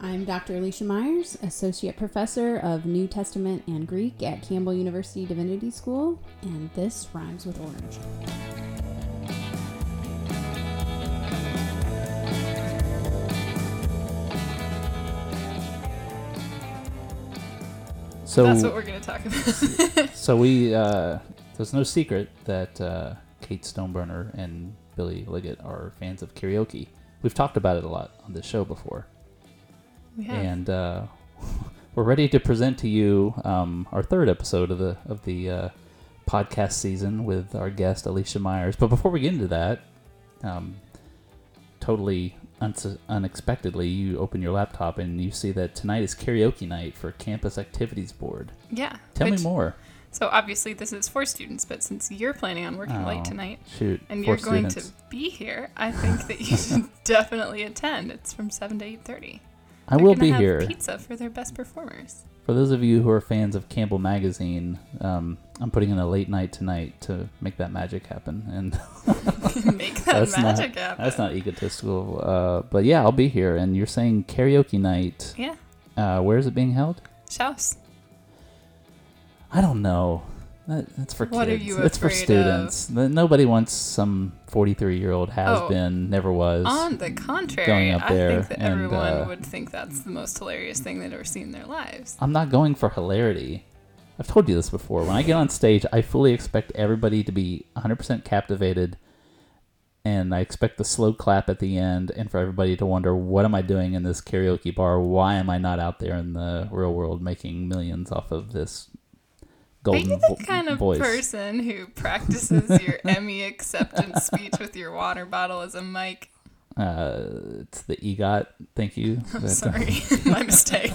I'm Dr. Alicia Myers, Associate Professor of New Testament and Greek at Campbell University Divinity School, and this rhymes with orange. So That's what we're going to talk about. so we uh, there's no secret that uh, Kate Stoneburner and Billy Liggett are fans of karaoke. We've talked about it a lot on this show before, we have. and uh, we're ready to present to you um, our third episode of the of the uh, podcast season with our guest Alicia Myers. But before we get into that, um, totally unsu unexpectedly, you open your laptop and you see that tonight is karaoke night for Campus Activities Board. yeah. Tell which- me more. So obviously this is for students, but since you're planning on working Oh, late tonight Shoot, and you're going students. to be here, I think that you should definitely attend. It's from 7 to 8:30. I They're will be have here. Pizza for their best performers. For those of you who are fans of Campbell Magazine, um, I'm putting in a late night tonight to make that magic happen, and Make that that's magic not happen. that's not egotistical. Uh, but yeah, I'll be here. And you're saying karaoke night? Yeah. Uh, where is it being held? Shouse. I don't know. That, that's for What are kids. you It's for students. Th- Nobody wants some 43 year old has Oh, been, never was. On the contrary, going up I there think that and, everyone uh, would think that's the most hilarious thing they've ever seen in their lives. I'm not going for hilarity. I've told you this before. When I get on stage, I fully expect everybody to be 100% captivated, and I expect the slow clap at the end, and for everybody to wonder, what am I doing in this karaoke bar? Why am I not out there in the real world making millions off of this Are you the vo- kind of voice? person who practices your Emmy acceptance speech with your water bottle as a mic? Uh, it's the EGOT. Thank you. I'm That- sorry, my mistake.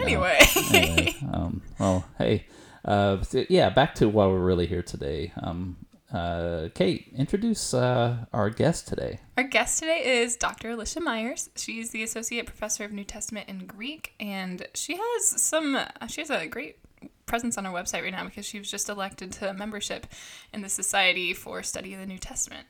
anyway, anyway, um, well, hey, uh, yeah, back to why we're really here today. Um, uh, Kate, introduce uh, our guest today. our guest today is Dr. Alicia Myers. She's the associate professor of New Testament and Greek, and she has some. She has a great presence on our website right now because she was just elected to membership in the Society for Study of the New Testament.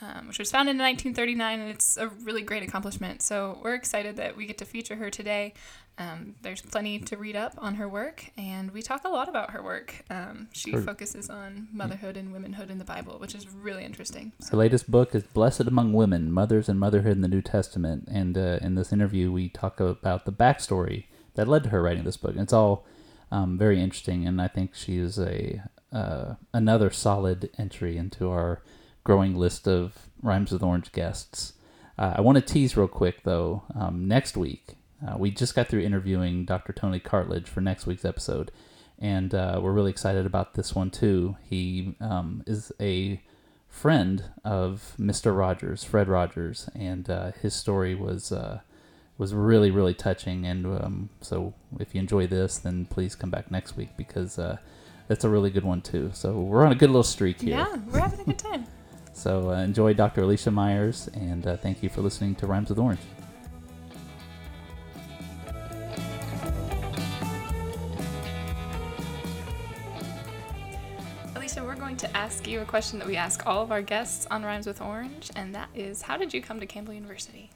Um, which was founded in 1939, and it's a really great accomplishment. So we're excited that we get to feature her today. Um, there's plenty to read up on her work, and we talk a lot about her work. Um, she Sure. focuses on motherhood and womanhood in the Bible, which is really interesting. Her latest book is Blessed Among Women Mothers and Motherhood in the New Testament. And uh, in this interview, we talk about the backstory that led to her writing this book. And it's all um, very interesting. And I think she is a uh, another solid entry into our growing list of Rhymes with Orange guests. Uh, I want to tease real quick, though. Um, next week, uh, we just got through interviewing Dr. Tony Cartledge for next week's episode. And uh, we're really excited about this one, too. He um, is a friend of Mr. Rogers, Fred Rogers, and uh, his story was uh, was really really touching. And um, so, if you enjoy this, then please come back next week because uh, that's a really good one too. So we're on a good little streak here. Yeah, we're having a good time. So uh, enjoy Dr. Alicia Myers, and uh, thank you for listening to Rhymes with Orange. Alicia, we're going to ask you a question that we ask all of our guests on Rhymes with Orange, and that is how did you come to Campbell University?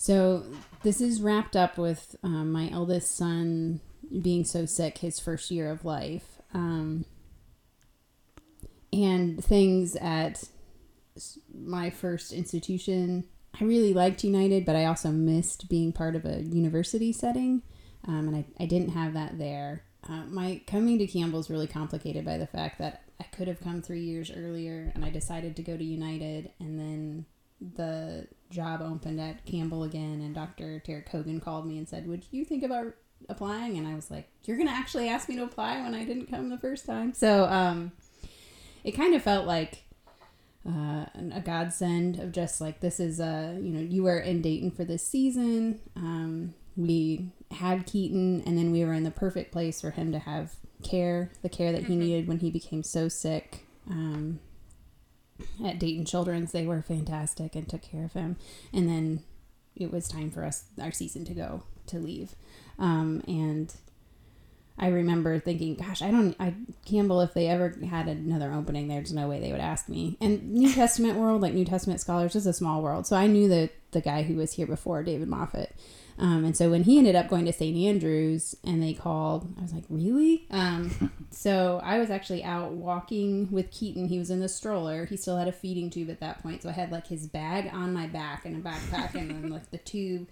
So this is wrapped up with um, my eldest son being so sick his first year of life, um, and things at my first institution. I really liked United, but I also missed being part of a university setting, um, and I, I didn't have that there. Uh, my coming to Campbell is really complicated by the fact that I could have come three years earlier, and I decided to go to United, and then the job opened at Campbell again, and Dr. Derek Hogan called me and said, "Would you think about applying?" And I was like, "You're gonna actually ask me to apply when I didn't come the first time." So um, it kind of felt like uh, a godsend of just like this is a you know you were in Dayton for this season. Um, we had Keaton, and then we were in the perfect place for him to have care, the care that he needed when he became so sick. Um, at Dayton Children's, they were fantastic and took care of him. And then it was time for us, our season, to go to leave. Um, and I remember thinking, gosh, I don't, I Campbell, if they ever had another opening, there's no way they would ask me. And New Testament world, like New Testament scholars, is a small world, so I knew that the guy who was here before, David Moffitt. Um, and so when he ended up going to St. Andrews and they called, I was like, really? Um, so I was actually out walking with Keaton. He was in the stroller. He still had a feeding tube at that point. So I had like his bag on my back and a backpack and then like the tube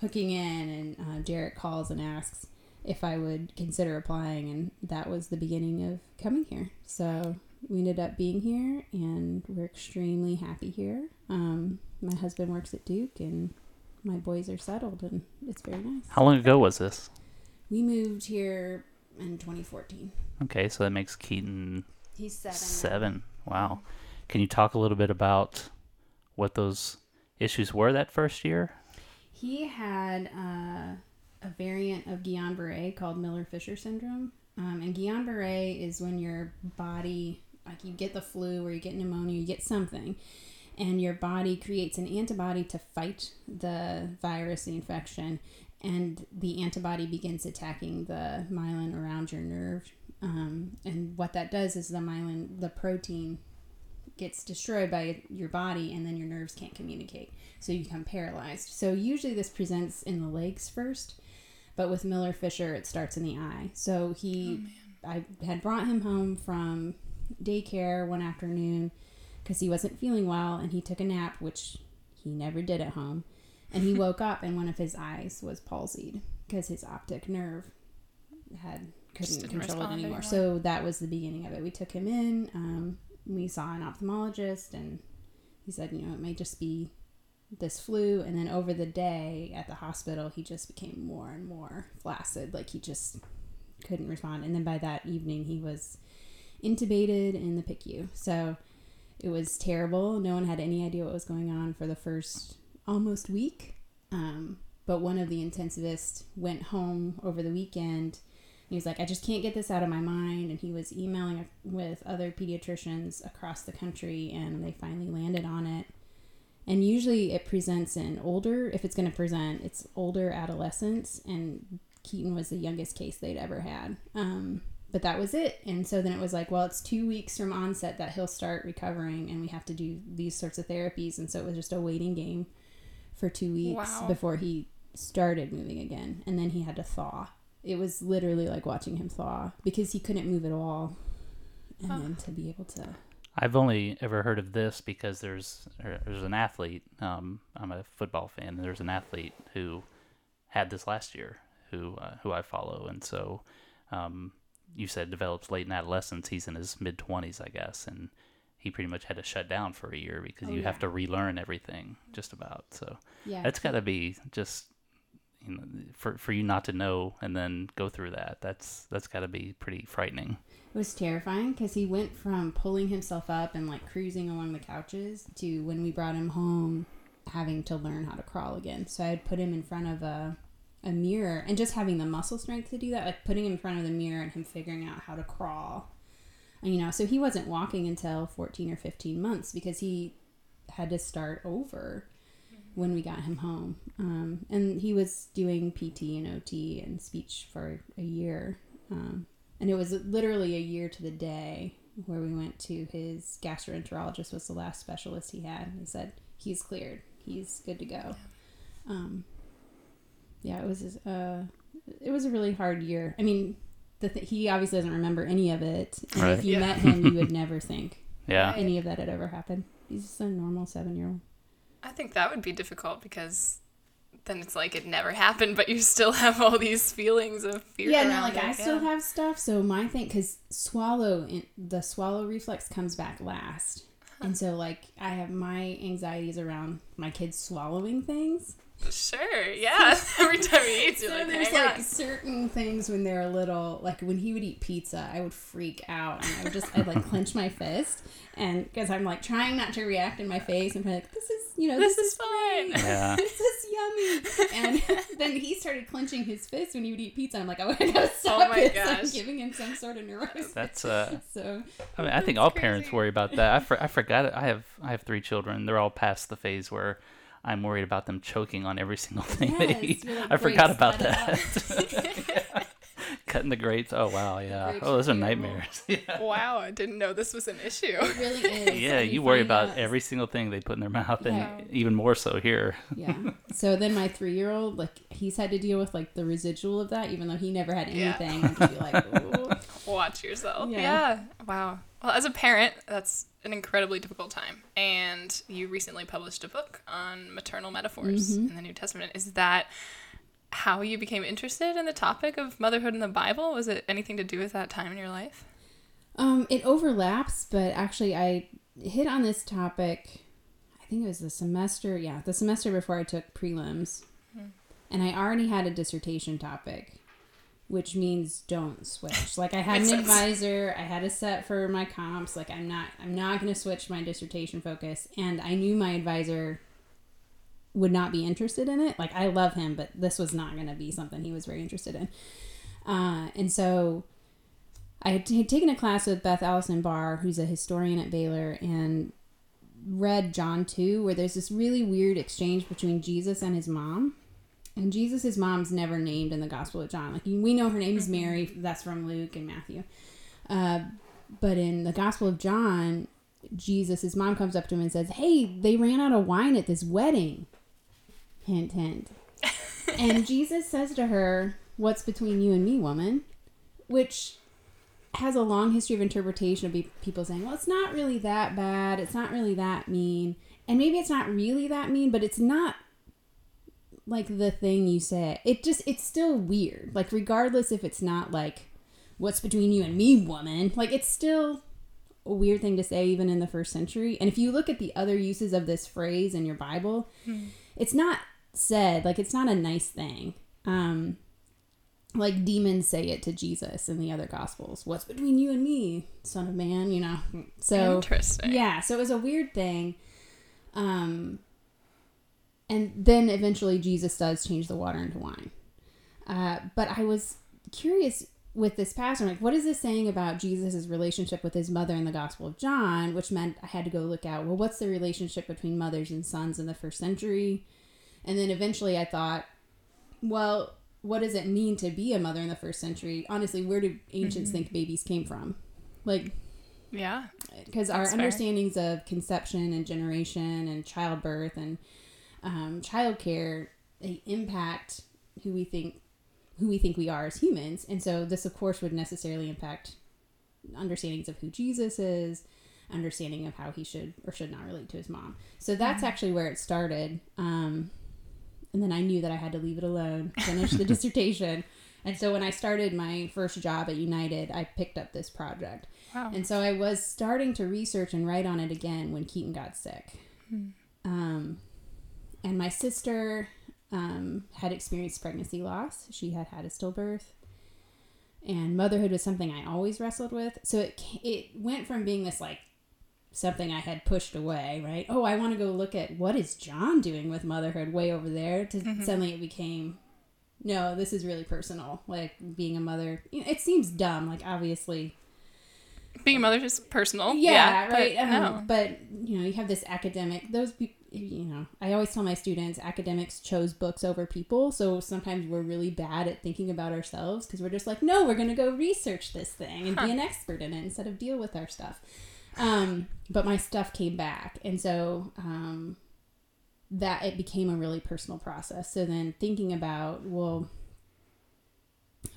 hooking in. And uh, Derek calls and asks if I would consider applying. And that was the beginning of coming here. So we ended up being here and we're extremely happy here. Um, my husband works at Duke and my boys are settled and it's very nice. How long ago was this? We moved here in 2014. Okay, so that makes Keaton He's seven. seven. Wow. Can you talk a little bit about what those issues were that first year? He had uh, a variant of Guillain-Barré called Miller-Fisher syndrome, um, and Guillain-Barré is when your body, like you get the flu or you get pneumonia, you get something, and your body creates an antibody to fight the virus, the infection, and the antibody begins attacking the myelin around your nerve. Um, and what that does is the myelin, the protein, gets destroyed by your body, and then your nerves can't communicate, so you become paralyzed. So usually this presents in the legs first, but with Miller Fisher, it starts in the eye. So he, I had brought him home from daycare one afternoon because he wasn't feeling well and he took a nap, which he never did at home. And he woke up and one of his eyes was palsied because his optic nerve had couldn't control it anymore. So that was the beginning of it. We took him in. Um, we saw an ophthalmologist, and he said, you know, it may just be this flu. And then over the day at the hospital, he just became more and more flaccid. Like he just couldn't respond. And then by that evening, he was intubated in the PICU. So it was terrible. No one had any idea what was going on for the first almost week. Um, but one of the intensivists went home over the weekend. He was like, I just can't get this out of my mind. And he was emailing with other pediatricians across the country, and they finally landed on it. And usually it presents in older, if it's going to present, it's older adolescents. And Keaton was the youngest case they'd ever had. Um, but that was it. And so then it was like, well, it's two weeks from onset that he'll start recovering, and we have to do these sorts of therapies. And so it was just a waiting game for two weeks Wow. before he started moving again. And then he had to thaw. It was literally like watching him thaw because he couldn't move at all. And Huh. then to be able to. I've only ever heard of this because there's er, there's an athlete. Um, I'm a football fan, and there's an athlete who had this last year, who uh, who I follow, and so um, you said develops late in adolescence. He's in his mid twenties, I guess, and he pretty much had to shut down for a year because Oh, you have to relearn everything just about. So Yeah. that's got to be just you know for for you not to know and then go through that. That's that's got to be pretty frightening. It was terrifying because he went from pulling himself up and like cruising along the couches to when we brought him home having to learn how to crawl again. So I'd put him in front of a, a mirror and just having the muscle strength to do that, like putting him in front of the mirror and him figuring out how to crawl. And, you know, so he wasn't walking until 14 or 15 months because he had to start over when we got him home. Um, and he was doing PT and OT and speech for a year. Um, and it was literally a year to the day where we went to his gastroenterologist was the last specialist he had. He said he's cleared, he's good to go. Um, yeah, it was uh, it was a really hard year. I mean, the th- he obviously doesn't remember any of it. And Right. if you Yeah. met him, you would never think Yeah. Any of that had ever happened. He's just a normal seven year old. I think that would be difficult because then it's like it never happened, but you still have all these feelings of fear. Yeah, no, like it. I still have stuff. So my thing, because swallow, in- the swallow reflex comes back last, and so like I have my anxieties around my kids swallowing things. Sure, yeah. Every time he eats, So you're like, there's hang like on. certain things when they're little, like when he would eat pizza, I would freak out and I would just I'd like clench my fist, and because I'm like trying not to react in my face and be like, this is you know This this, is fine. great. Yeah. this is yummy. And then he started clenching his fist when he would eat pizza. I'm like, oh, I gotta stop Oh my this. gosh. I'm giving him some sort of neurosis. That's uh so I mean, I think That's all parents worry about that. I, for, I forgot it. I have I have three children. They're all past the phase where I'm worried about them choking on every single thing they eat. you're like, I forgot about that. cutting the grapes. Oh wow, yeah. Oh, those are are nightmares. yeah. Wow, I didn't know this was an issue. It really is. Yeah, you worry about out- every single thing they put in their mouth, Yeah. and even more so here. Yeah. So then my three year old, like, he's had to deal with like the residual of that, even though he never had anything. And just be like, Ooh. Watch yourself. Yeah. Yeah. Wow. Well, as a parent, that's an incredibly difficult time. And you recently published a book on maternal metaphors Mm-hmm. in the New Testament. Is that how you became interested in the topic of motherhood in the Bible? Was it anything to do with that time in your life? Um, it overlaps, but actually, I hit on this topic. I think it was the semester, yeah, the semester before I took prelims, and I already had a dissertation topic, which means don't switch. Like I had an advisor, I had a set for my comps. Like I'm not, I'm not going to switch my dissertation focus, and I knew my advisor would not be interested in it. Like I love him, but this was not going to be something he was very interested in. Uh, and so I had, had taken a class with Beth Allison Barr, who's a historian at Baylor, and read John 2, where there's this really weird exchange between Jesus and his mom. And Jesus' mom's never named in the Gospel of John. Like, we know her name is Mary, that's from Luke and Matthew. Uh, but in the Gospel of John, Jesus, his mom comes up to him and says, Hey, they ran out of wine at this wedding. Hint, hint. and Jesus says to her, What's between you and me, woman? Which has a long history of interpretation of people saying, well, it's not really that bad. It's not really that mean. And maybe it's not really that mean, but it's not like the thing you say. It just, it's still weird. Like, regardless if it's not like, what's between you and me, woman, like, it's still a weird thing to say, even in the first century. And if you look at the other uses of this phrase in your Bible, it's not said, like, it's not a nice thing. Um, like demons say it to Jesus in the other gospels. What's between you and me, son of man, you know? So Interesting. yeah, so it was a weird thing. Um and then eventually Jesus does change the water into wine. Uh, but I was curious with this passage, like, what is this saying about Jesus' relationship with his mother in the Gospel of John? Which meant I had to go look out, well, what's the relationship between mothers and sons in the first century? And then eventually I thought, well, what does it mean to be a mother in the first century? Honestly, where do ancients think babies came from? Like, Yeah. because our fair. understandings of conception and generation and childbirth and um, childcare they impact who we think who we think we are as humans. And so this of course would necessarily impact understandings of who jesus is understanding of how he should or should not relate to his mom. So that's actually where it started. Um, and then i knew that i had to leave it alone finish the dissertation. And so when i started my first job at united i picked up this project. Wow. and so I was starting to research and write on it again when Keaton got sick. Um, and my sister um, had experienced pregnancy loss. She had had a stillbirth. And motherhood was something I always wrestled with. So it, it went from being this like something I had pushed away, right? Oh, I want to go look at what is John doing with motherhood way over there to suddenly it became no, this is really personal. Like being a mother, you know, it seems dumb. Like obviously, Being a mother is personal. yeah, but right. Um, no. But you know, you have this academic. Those people, you know, I always tell my students, academics chose books over people. So sometimes we're really bad at thinking about ourselves because we're just like, no, we're gonna go research this thing and be an expert in it instead of deal with our stuff. Um, but my stuff came back, and so um, that it became a really personal process. So then thinking about, well,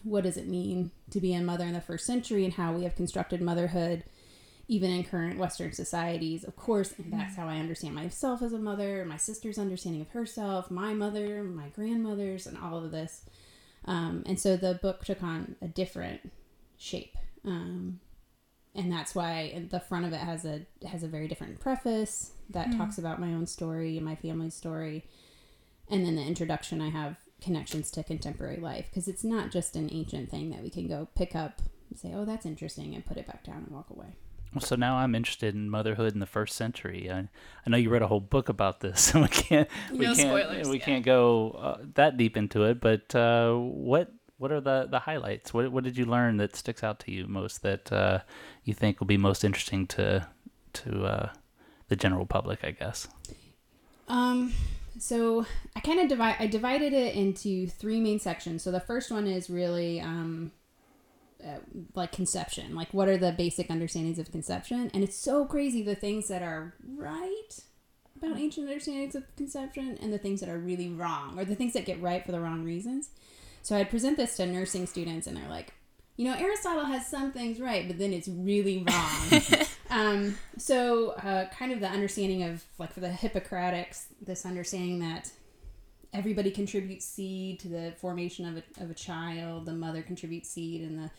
what does it mean to be a mother in the first century and how we have constructed motherhood even in current western societies of course and that's how i understand myself as a mother my sister's understanding of herself my mother my grandmothers and all of this. Um, and so the book took on a different shape. Um, and that's why the front of it has a has a very different preface that talks about my own story and my family's story. And then the introduction i have connections to contemporary life because it's not just an ancient thing that we can go pick up and say oh that's interesting and put it back down and walk away So now I'm interested in motherhood in the first century. I, I know you read a whole book about this, so we can't we No can't spoilers, we yeah. can't go uh, that deep into it. But uh, what what are the, the highlights? What what did you learn that sticks out to you most that uh, you think will be most interesting to to uh, the general public? I guess. Um, so I kind of divide. I divided it into three main sections. So the first one is really um, uh, like conception. Like, what are the basic understandings of conception? And it's so crazy the things that are right about ancient understandings of conception and the things that are really wrong, or the things that get right for the wrong reasons. So I'd present this to nursing students, and they're like, you know, Aristotle has some things right, but then it's really wrong. um, so, uh, kind of the understanding of, like, for the Hippocratics, this understanding that everybody contributes seed to the formation of a, of a child, the mother contributes seed, and the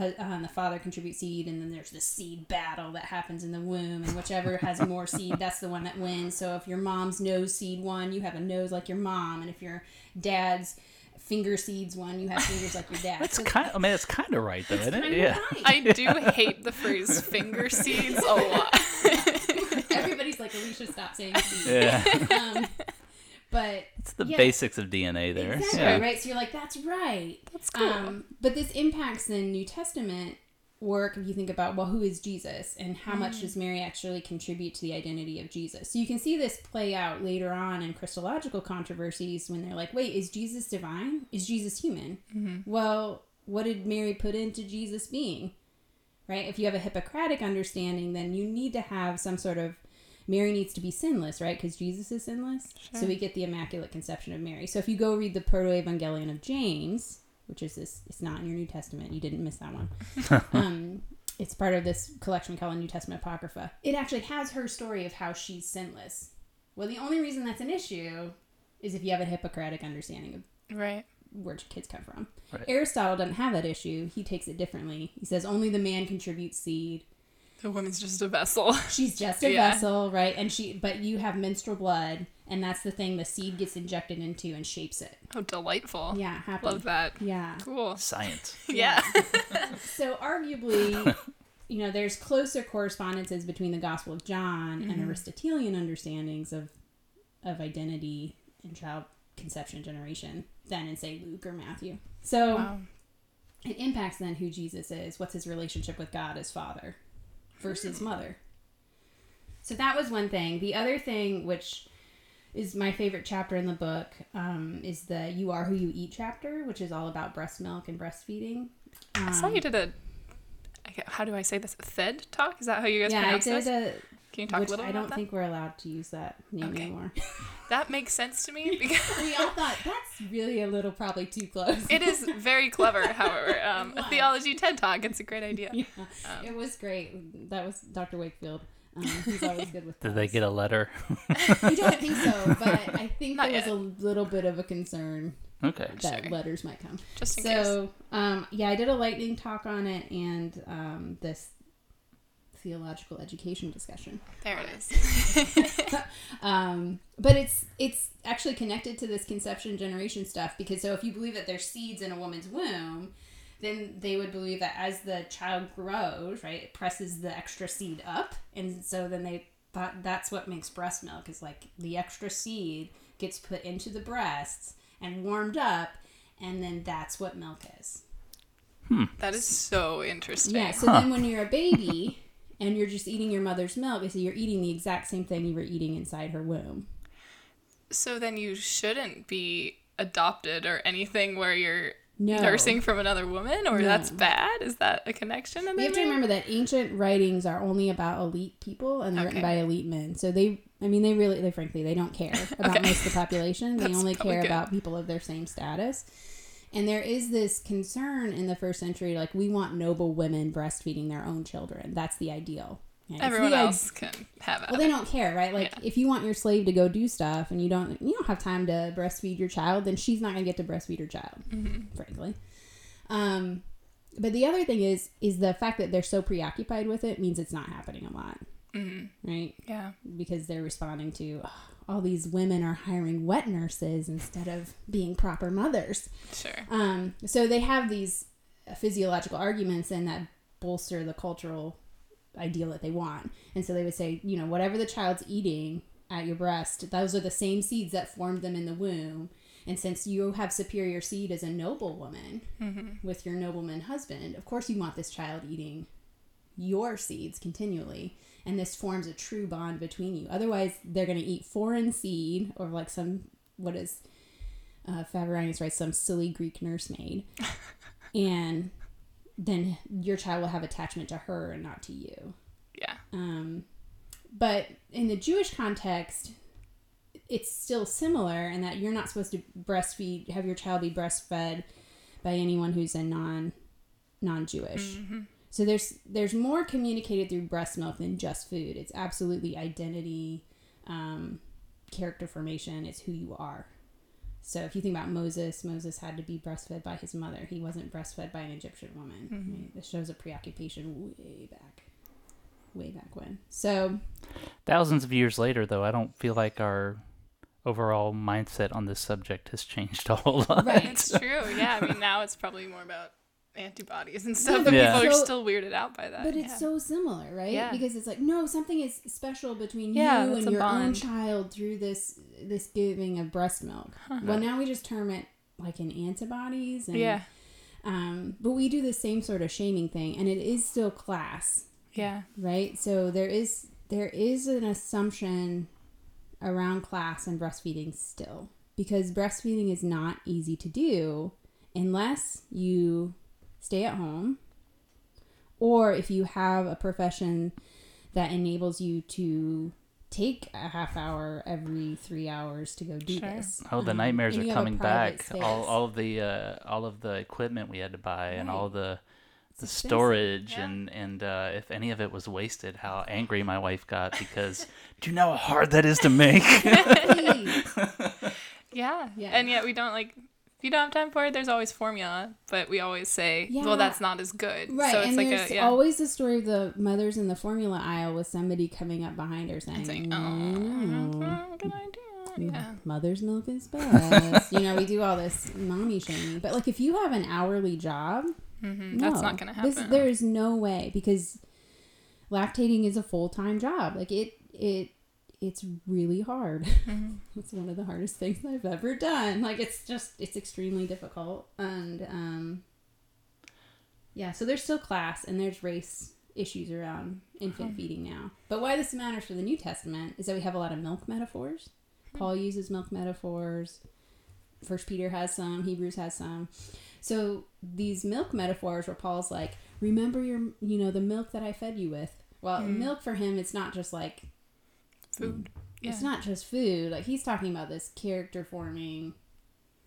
uh, and the father contributes seed, and then there's the seed battle that happens in the womb, and whichever has more seed, that's the one that wins. So if your mom's nose seed won, you have a nose like your mom, and if your dad's finger seeds won, you have fingers like your dad. That's So kind. I mean, it's kind of right though, isn't it? Yeah. right. I do hate the phrase finger seeds a lot. Everybody's like, Alicia, stop saying seed. Yeah. Um, but It's the Yeah. basics of DNA there. Exactly, yeah. right? So you're like, that's right. That's cool. Um, but this impacts the New Testament work if you think about, well, who is Jesus and how much does Mary actually contribute to the identity of Jesus? So you can see this play out later on in Christological controversies when they're like, wait, is Jesus divine? Is Jesus human? Well, what did Mary put into Jesus being? Right? If you have a Hippocratic understanding, then you need to have some sort of Mary needs to be sinless, right? Because Jesus is sinless. So we get the Immaculate Conception of Mary. So if you go read the Protoevangelium of James, which is this, it's not in your New Testament. You didn't miss that one. um, it's part of this collection called New Testament Apocrypha. It actually has her story of how she's sinless. Well, the only reason that's an issue is if you have a Hippocratic understanding of right. where kids come from. Right. Aristotle doesn't have that issue. He takes it differently. He says only the man contributes seed. The woman's just a vessel. She's just a Yeah. vessel, right? And she, but you have menstrual blood, and that's the thing the seed gets injected into and shapes it. Oh, delightful. Yeah, happy. Love that. Yeah. Cool. Science. Yeah. So arguably, you know, there's closer correspondences between the Gospel of John and mm-hmm. Aristotelian understandings of of identity and child conception generation than in say Luke or Matthew. So wow. it impacts then who Jesus is. What's his relationship with God as Father versus Mother? So that was one thing. The other thing, which is my favorite chapter in the book, um, is the "You Are Who You Eat" chapter, which is all about breast milk and breastfeeding. I saw Um, you did a. How do I say this? Fed talk? Is that how you guys yeah, I pronounce did this? a, Can you talk which a little I don't that? think we're allowed to use that name Okay. anymore. That makes sense to me because we all thought that's really a little probably too close. it is very clever. However, um, a theology TED talk. It's a great idea. Yeah, it was great. That was Dr. Wakefield. Um, he's always good with. Did they get a letter? I don't think so, but I think Not there was a little bit of a concern Okay. Sure. that letters might come. Just in case. So, um, yeah, I did a lightning talk on it and um, this theological education discussion. There it is. Um, but it's it's actually connected to this conception generation stuff because so if you believe that there's seeds in a woman's womb, then they would believe that as the child grows, right, it presses the extra seed up, and so then they thought that's what makes breast milk is like the extra seed gets put into the breasts and warmed up, and then that's what milk is. Hmm. that is so interesting. Yeah. So then when you're a baby. And you're just eating your mother's milk, so you're eating the exact same thing you were eating inside her womb. So then you shouldn't be adopted or anything where you're No. nursing from another woman, or No. that's bad. Is that a connection? that We they have to remember that ancient writings are only about elite people and they're written by elite men. So they, I mean, they really, they frankly, they don't care about Okay. most of the population. They only care good. about people of their same status. And there is this concern in the first century, like we want noble women breastfeeding their own children. That's the ideal. Yeah, Everyone the else can have it. well, they don't care, right? Like, Yeah. if you want your slave to go do stuff and you don't, you don't have time to breastfeed your child, then she's not gonna get to breastfeed her child, Mm-hmm. frankly. Um, but the other thing is, is the fact that they're so preoccupied with it means it's not happening a lot, Mm-hmm. right? yeah. Because they're responding to "Oh, all these women are hiring wet nurses instead of being proper mothers. Sure. Um, so they have these physiological arguments and that bolster the cultural ideal that they want. And so they would say, you know, whatever the child's eating at your breast, those are the same seeds that formed them in the womb. And since you have superior seed as a noble woman with your nobleman husband, of course you want this child eating your seeds continually. And this forms a true bond between you. Otherwise, they're going to eat foreign seed or like some, what is uh, Favorinus writes, some silly Greek nursemaid. and then your child will have attachment to her and not to you. Yeah. Um, but in the Jewish context, it's still similar in that you're not supposed to breastfeed, have your child be breastfed by anyone who's a non non Jewish. Mm-hmm. So there's there's more communicated through breast milk than just food. It's absolutely identity, um, character formation. It's who you are. So if you think about Moses, Moses had to be breastfed by his mother. He wasn't breastfed by an Egyptian woman. Mhm. Right? This shows a preoccupation way back, way back when. So Thousands of years later, though, I don't feel like our overall mindset on this subject has changed a whole lot. Right. It's true. Yeah. I mean, now it's probably more about antibodies and stuff, but Yeah. people are So- still weirded out by that. But it's yeah. so similar, right? Yeah. Because it's like no, something is special between Yeah, you and a your own child through this this giving of breast milk. Well, now we just term it like in antibodies, and, yeah. Um, but we do the same sort of shaming thing, and it is still class, Yeah. right? So there is there is an assumption around class and breastfeeding still because breastfeeding is not easy to do unless you stay at home or if you have a profession that enables you to take a half hour every three hours to go do Sure. this. Oh, the Um, nightmares and are you have a coming back. space. All, all of the uh, all of the equipment we had to buy and all the the expensive. storage Yeah. and and uh, if any of it was wasted, how angry my wife got because do you know how hard that is to make? Yeah. Yeah. And yet we don't like if you don't have time for it, there's always formula, but we always say, Yeah. well, that's not as good. Right, So it's and like there's a yeah. always the story of the mothers in the formula aisle with somebody coming up behind her saying, "No, oh, good idea. Yeah. mother's milk is best." you know, we do all this mommy shaming, but like if you have an hourly job, hmm That's not gonna happen. This, there is no way because lactating is a full time job. Like it, it, it's really hard. Mhm. it's one of the hardest things I've ever done. Like it's just it's extremely difficult and um yeah, so there's still class and there's race issues around infant Hmm. feeding now. But why this matters for the New Testament is that we have a lot of milk metaphors. Hmm. Paul uses milk metaphors. First Peter has some, Hebrews has some. So these milk metaphors where Paul's like, remember your you know, the milk that I fed you with. Well, Mm. milk for him it's not just like Food. Yeah. it's not just food. Like he's talking about this character forming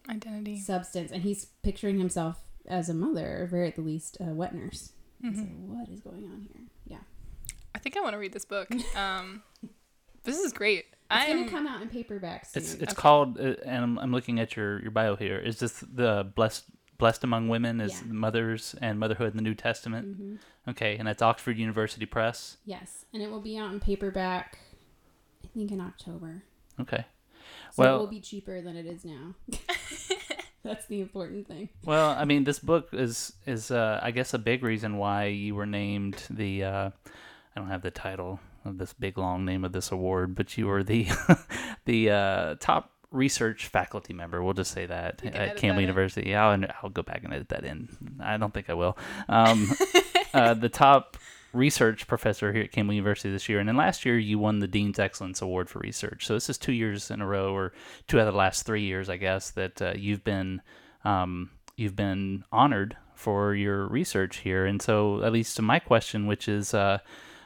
Identity. substance, and he's picturing himself as a mother, or very at the least a wet nurse. Mhm. So what is going on here? Yeah, I think I want to read this book. Um, this is great. it's I'm gonna come out in paperback soon. It's it's Okay. called, uh, and I'm, I'm looking at your, your bio here. Is this the blessed blessed among women? Is Yeah. mothers and motherhood in the New Testament? Mhm. Okay, and that's Oxford University Press. Yes, and it will be out in paperback. I think in October. Okay. So Well- it will be cheaper than it is now. That's the important thing. Well, I mean, this book is is uh, I guess a big reason why you were named the. Uh, I don't have the title of this big long name of this award, but you were the the uh, top research faculty member. We'll just say that at Campbell that in. University. Yeah, I'll, I'll go back and edit that in. I don't think I will. Um, uh, the top research professor here at Campbell University this year, and then last year you won the Dean's Excellence Award for research. So this is two years in a row, or two out of the last three years, I guess, that uh, you've been um, you've been honored for your research here. And so, at least to my question, which is, uh,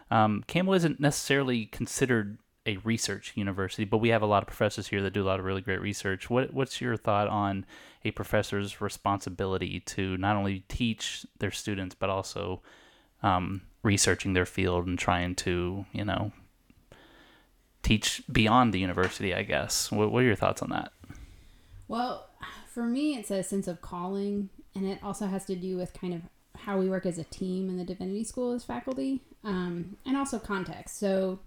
um, Campbell isn't necessarily considered a research university, but we have a lot of professors here that do a lot of really great research. What what's your thought on a professor's responsibility to not only teach their students but also um, researching their field and trying to you know teach beyond the university? I guess. What, what are your thoughts on that? Well, for me, it's a sense of calling, and it also has to do with kind of how we work as a team in the divinity school as faculty, um, and also context. So,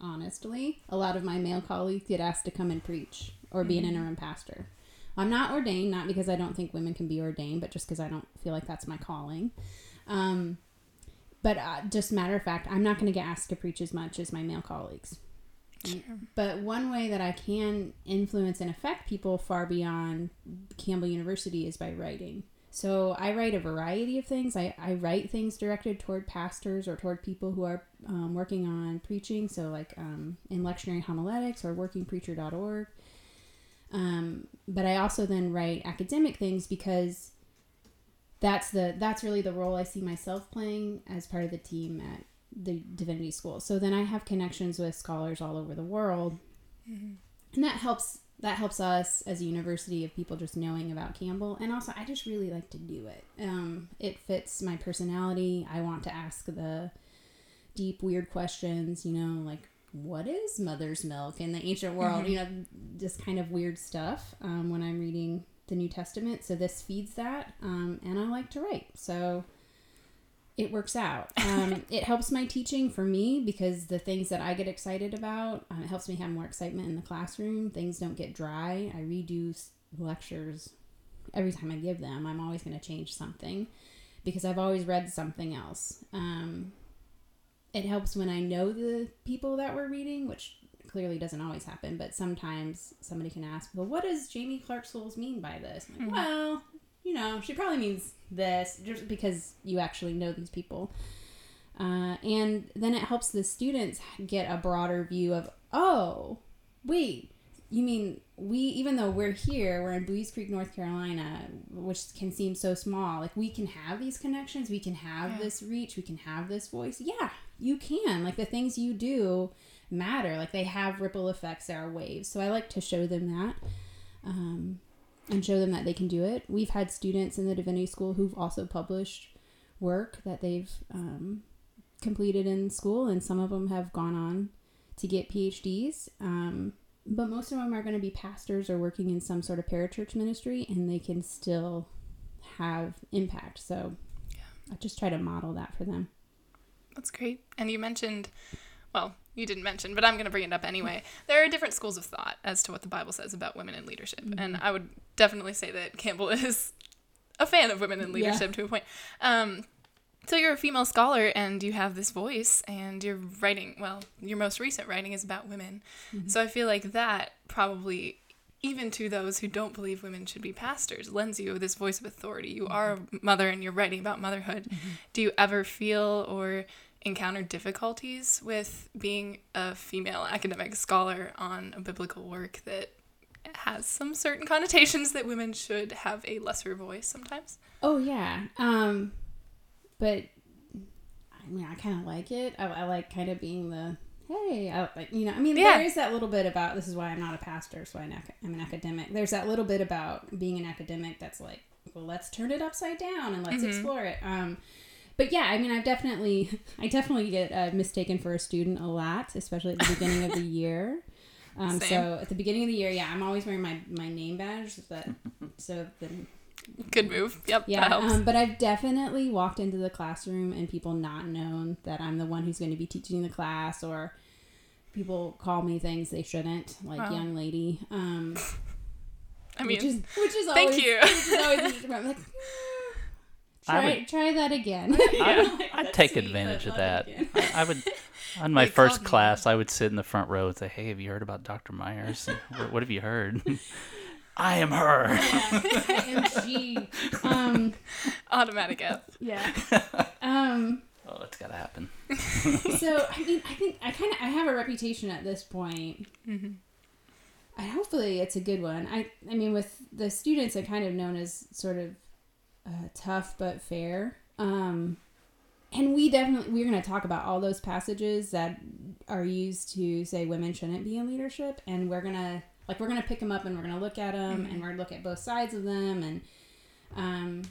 honestly, a lot of my male colleagues get asked to come and preach or be an interim pastor. I'm not ordained, not because I don't think women can be ordained, but just because I don't feel like that's my calling. Um, but uh, just matter of fact, I'm not going to get asked to preach as much as my male colleagues. Sure. But one way that I can influence and affect people far beyond Campbell University is by writing. So I write a variety of things. I, I write things directed toward pastors or toward people who are um, working on preaching. So, like um, in lectionary homiletics or workingpreacher.org. Um, but I also then write academic things because that's the that's really the role I see myself playing as part of the team at the divinity school. So then I have connections with scholars all over the world, and that helps that helps us as a university of people just knowing about Campbell. And also, I just really like to do it. Um, it fits my personality. I want to ask the deep, weird questions. You know, like what is mother's milk in the ancient world? You know, just kind of weird stuff um, when I'm reading the New Testament. So this feeds that, um, and I like to write. So it works out. Um, it helps my teaching for me because the things that I get excited about, um, it helps me have more excitement in the classroom. Things don't get dry. I redo lectures every time I give them. I'm always going to change something because I've always read something else. Um, it helps when I know the people that we're reading, which clearly doesn't always happen, but sometimes somebody can ask, well, what does Jaime Clark-Soles mean by this? Like, well, you know, she probably means this just because you actually know these people. Uh, and then it helps the students get a broader view of, oh, wait, you mean we, even though we're here, we're in Buies Creek, North Carolina, which can seem so small, like we can have these connections, we can have Yeah. this reach, we can have this voice. Yeah, you can. Like the things you do matter. Like they have ripple effects, there are waves. So I like to show them that. Um, and show them that they can do it. We've had students in the divinity school who've also published work that they've um, completed in school, and some of them have gone on to get PhDs. Um, but most of them are going to be pastors or working in some sort of parachurch ministry, and they can still have impact. So I just try to model that for them. That's great. And you mentioned, well, you didn't mention, but I'm going to bring it up anyway. There are different schools of thought as to what the Bible says about women in leadership. Mm-hmm. And I would definitely say that Campbell is a fan of women in Yeah. leadership to a point. Um, so you're a female scholar and you have this voice and you're writing, well, your most recent writing is about women. Mm-hmm. So I feel like that probably even to those who don't believe women should be pastors lends you this voice of authority. You mm-hmm. are a mother and you're writing about motherhood. Do you ever feel or encounter difficulties with being a female academic scholar on a biblical work that has some certain connotations that women should have a lesser voice sometimes? Oh yeah. Um, but I mean, I kind of like it. I, I like kind of being the hey, I, like, you know. I mean, Yeah. there is that little bit about this is why I'm not a pastor, so I'm, I'm an academic. There's that little bit about being an academic that's like, well, let's turn it upside down and let's explore it. Um, but yeah, I mean, I've definitely, I definitely get uh, mistaken for a student a lot, especially at the beginning of the year. Um, Same. so at the beginning of the year, yeah, I'm always wearing my, my name badge, that so the Good move. Yep, yeah, um, but I've definitely walked into the classroom and people not known that I'm the one who's going to be teaching the class, or people call me things they shouldn't, like Wow. young lady. Um, I mean, which is which is thank always, you. Which is always. I'm like, try would- try that again. I, I'd take sweet, advantage of that. I, I would, on my They first called me class, I would sit in the front row and say, "Hey, have you heard about Dr. Myers? what, what have you heard?" I am her. I am she. Um, automatic F. yeah. Um. Oh, it's gotta happen. so I mean, I think I kind of I have a reputation at this point. Mm-hmm. And hopefully, it's a good one. I I mean, with the students, I'm kind of known as sort of uh, tough but fair. Um, and we definitely we're going to talk about all those passages that are used to say women shouldn't be in leadership, and we're gonna like we're gonna pick them up and we're gonna look at them and we're gonna look at both sides of them and um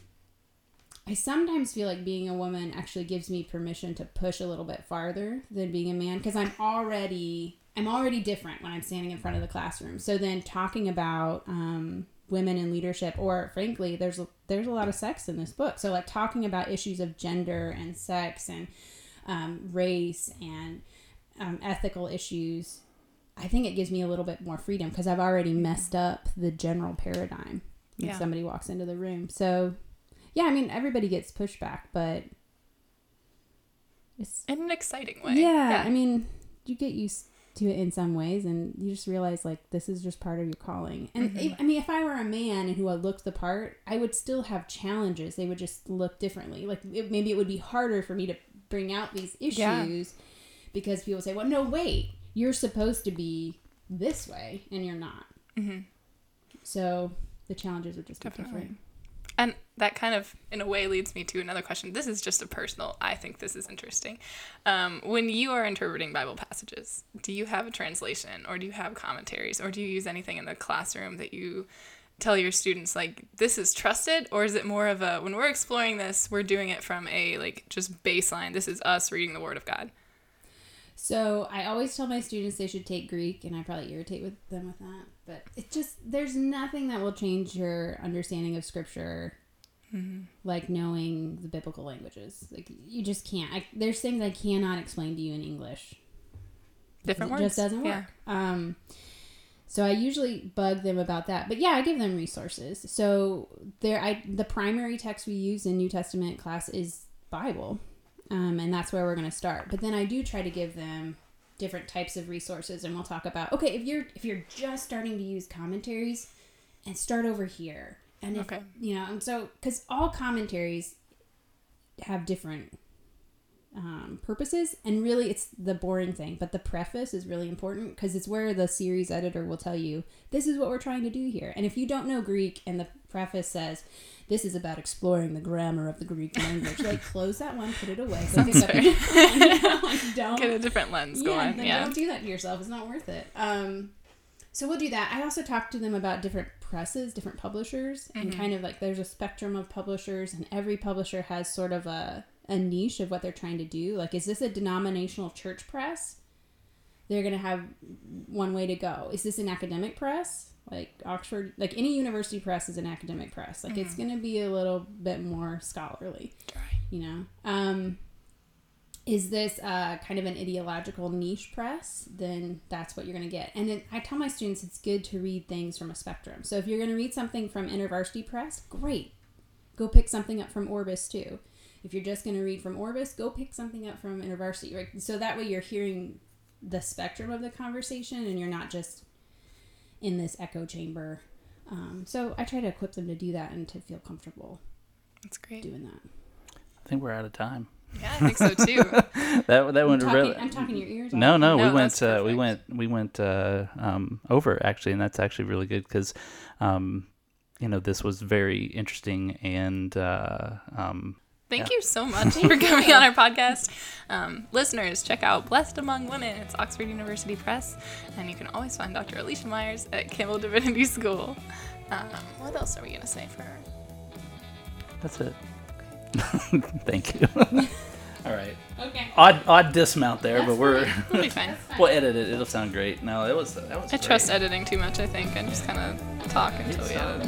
I sometimes feel like being a woman actually gives me permission to push a little bit farther than being a man because I'm already I'm already different when I'm standing in front of the classroom. So then talking about um, women in leadership, or frankly, there's a, there's a lot of sex in this book. So like talking about issues of gender and sex and um, race and um, ethical issues, I think it gives me a little bit more freedom because I've already messed up the general paradigm when Yeah. somebody walks into the room. So yeah, I mean everybody gets pushback, but it's In an exciting way. yeah, I mean you get used to it in some ways, and you just realize like this is just part of your calling. And Mhm. if, I mean, if I were a man and who had looked the part, I would still have challenges. They would just look differently. Like it, maybe it would be harder for me to bring out these issues Yeah. because people say, "Well, no, wait, you're supposed to be this way, and you're not." hmm So the challenges would just be Definitely. different. And that kind of, in a way, leads me to another question. This is just a personal, I think this is interesting. Um, when you are interpreting Bible passages, do you have a translation or do you have commentaries or do you use anything in the classroom that you tell your students, like, this is trusted? Or is it more of a, when we're exploring this, we're doing it from a, like, just baseline, this is us reading the Word of God? So I always tell my students they should take Greek, and I probably irritate with them with that. But it just there's nothing that will change your understanding of scripture, Mm-hmm. like knowing the biblical languages. Like you just can't. I, there's things I cannot explain to you in English. Different it words? just doesn't work. Um, so I usually bug them about that. But yeah, I give them resources. So there, I the primary text we use in New Testament class is Bible, um, and that's where we're going to start. But then I do try to give them different types of resources, and we'll talk about okay if you're if you're just starting to use commentaries, and start over here, and if Okay. you know, and so because all commentaries have different um, purposes and really it's the boring thing but the preface is really important because it's where the series editor will tell you this is what we're trying to do here and if you don't know greek and the preface says this is about exploring the grammar of the greek language like close that one put it away go pick up a new one, you know, like, don't Get a different lens yeah, going. Yeah. don't do that to yourself. It's not worth it. Um, so we'll do that. I also talk to them about different presses, different publishers, and Mm-hmm. kind of like there's a spectrum of publishers, and every publisher has sort of a a niche of what they're trying to do. Like, is this a denominational church press? They're gonna have one way to go. Is this an academic press? Like Oxford, like any university press is an academic press. Like it's Mm-hmm. gonna be a little bit more scholarly you know um is this uh, kind of an ideological niche press then that's what you're going to get and then i tell my students it's good to read things from a spectrum so if you're going to read something from intervarsity press great go pick something up from orbis too if you're just going to read from orbis go pick something up from intervarsity right so that way you're hearing the spectrum of the conversation and you're not just in this echo chamber um, so i try to equip them to do that and to feel comfortable That's great. doing that I think we're out of time. Yeah, I think so too. That that went talking, really. I'm talking your ears. No, no, No, we went. Uh, we went. We went uh, um, over actually, and that's actually really good because, um, you know, this was very interesting and uh, um, Thank Yeah. you so much for coming on our podcast. Um, listeners, check out Blessed Among Women. It's Oxford University Press. And you can always find Dr. Alicia Myers at Campbell Divinity School. Um, what else are we going to say for her? that's it. Thank you. All right. Okay. Odd odd dismount there, but we're We'll be fine. we'll edit it. It'll sound great. No, it was that was. I great. trust editing too much, I think, and just kind of talk until we edit.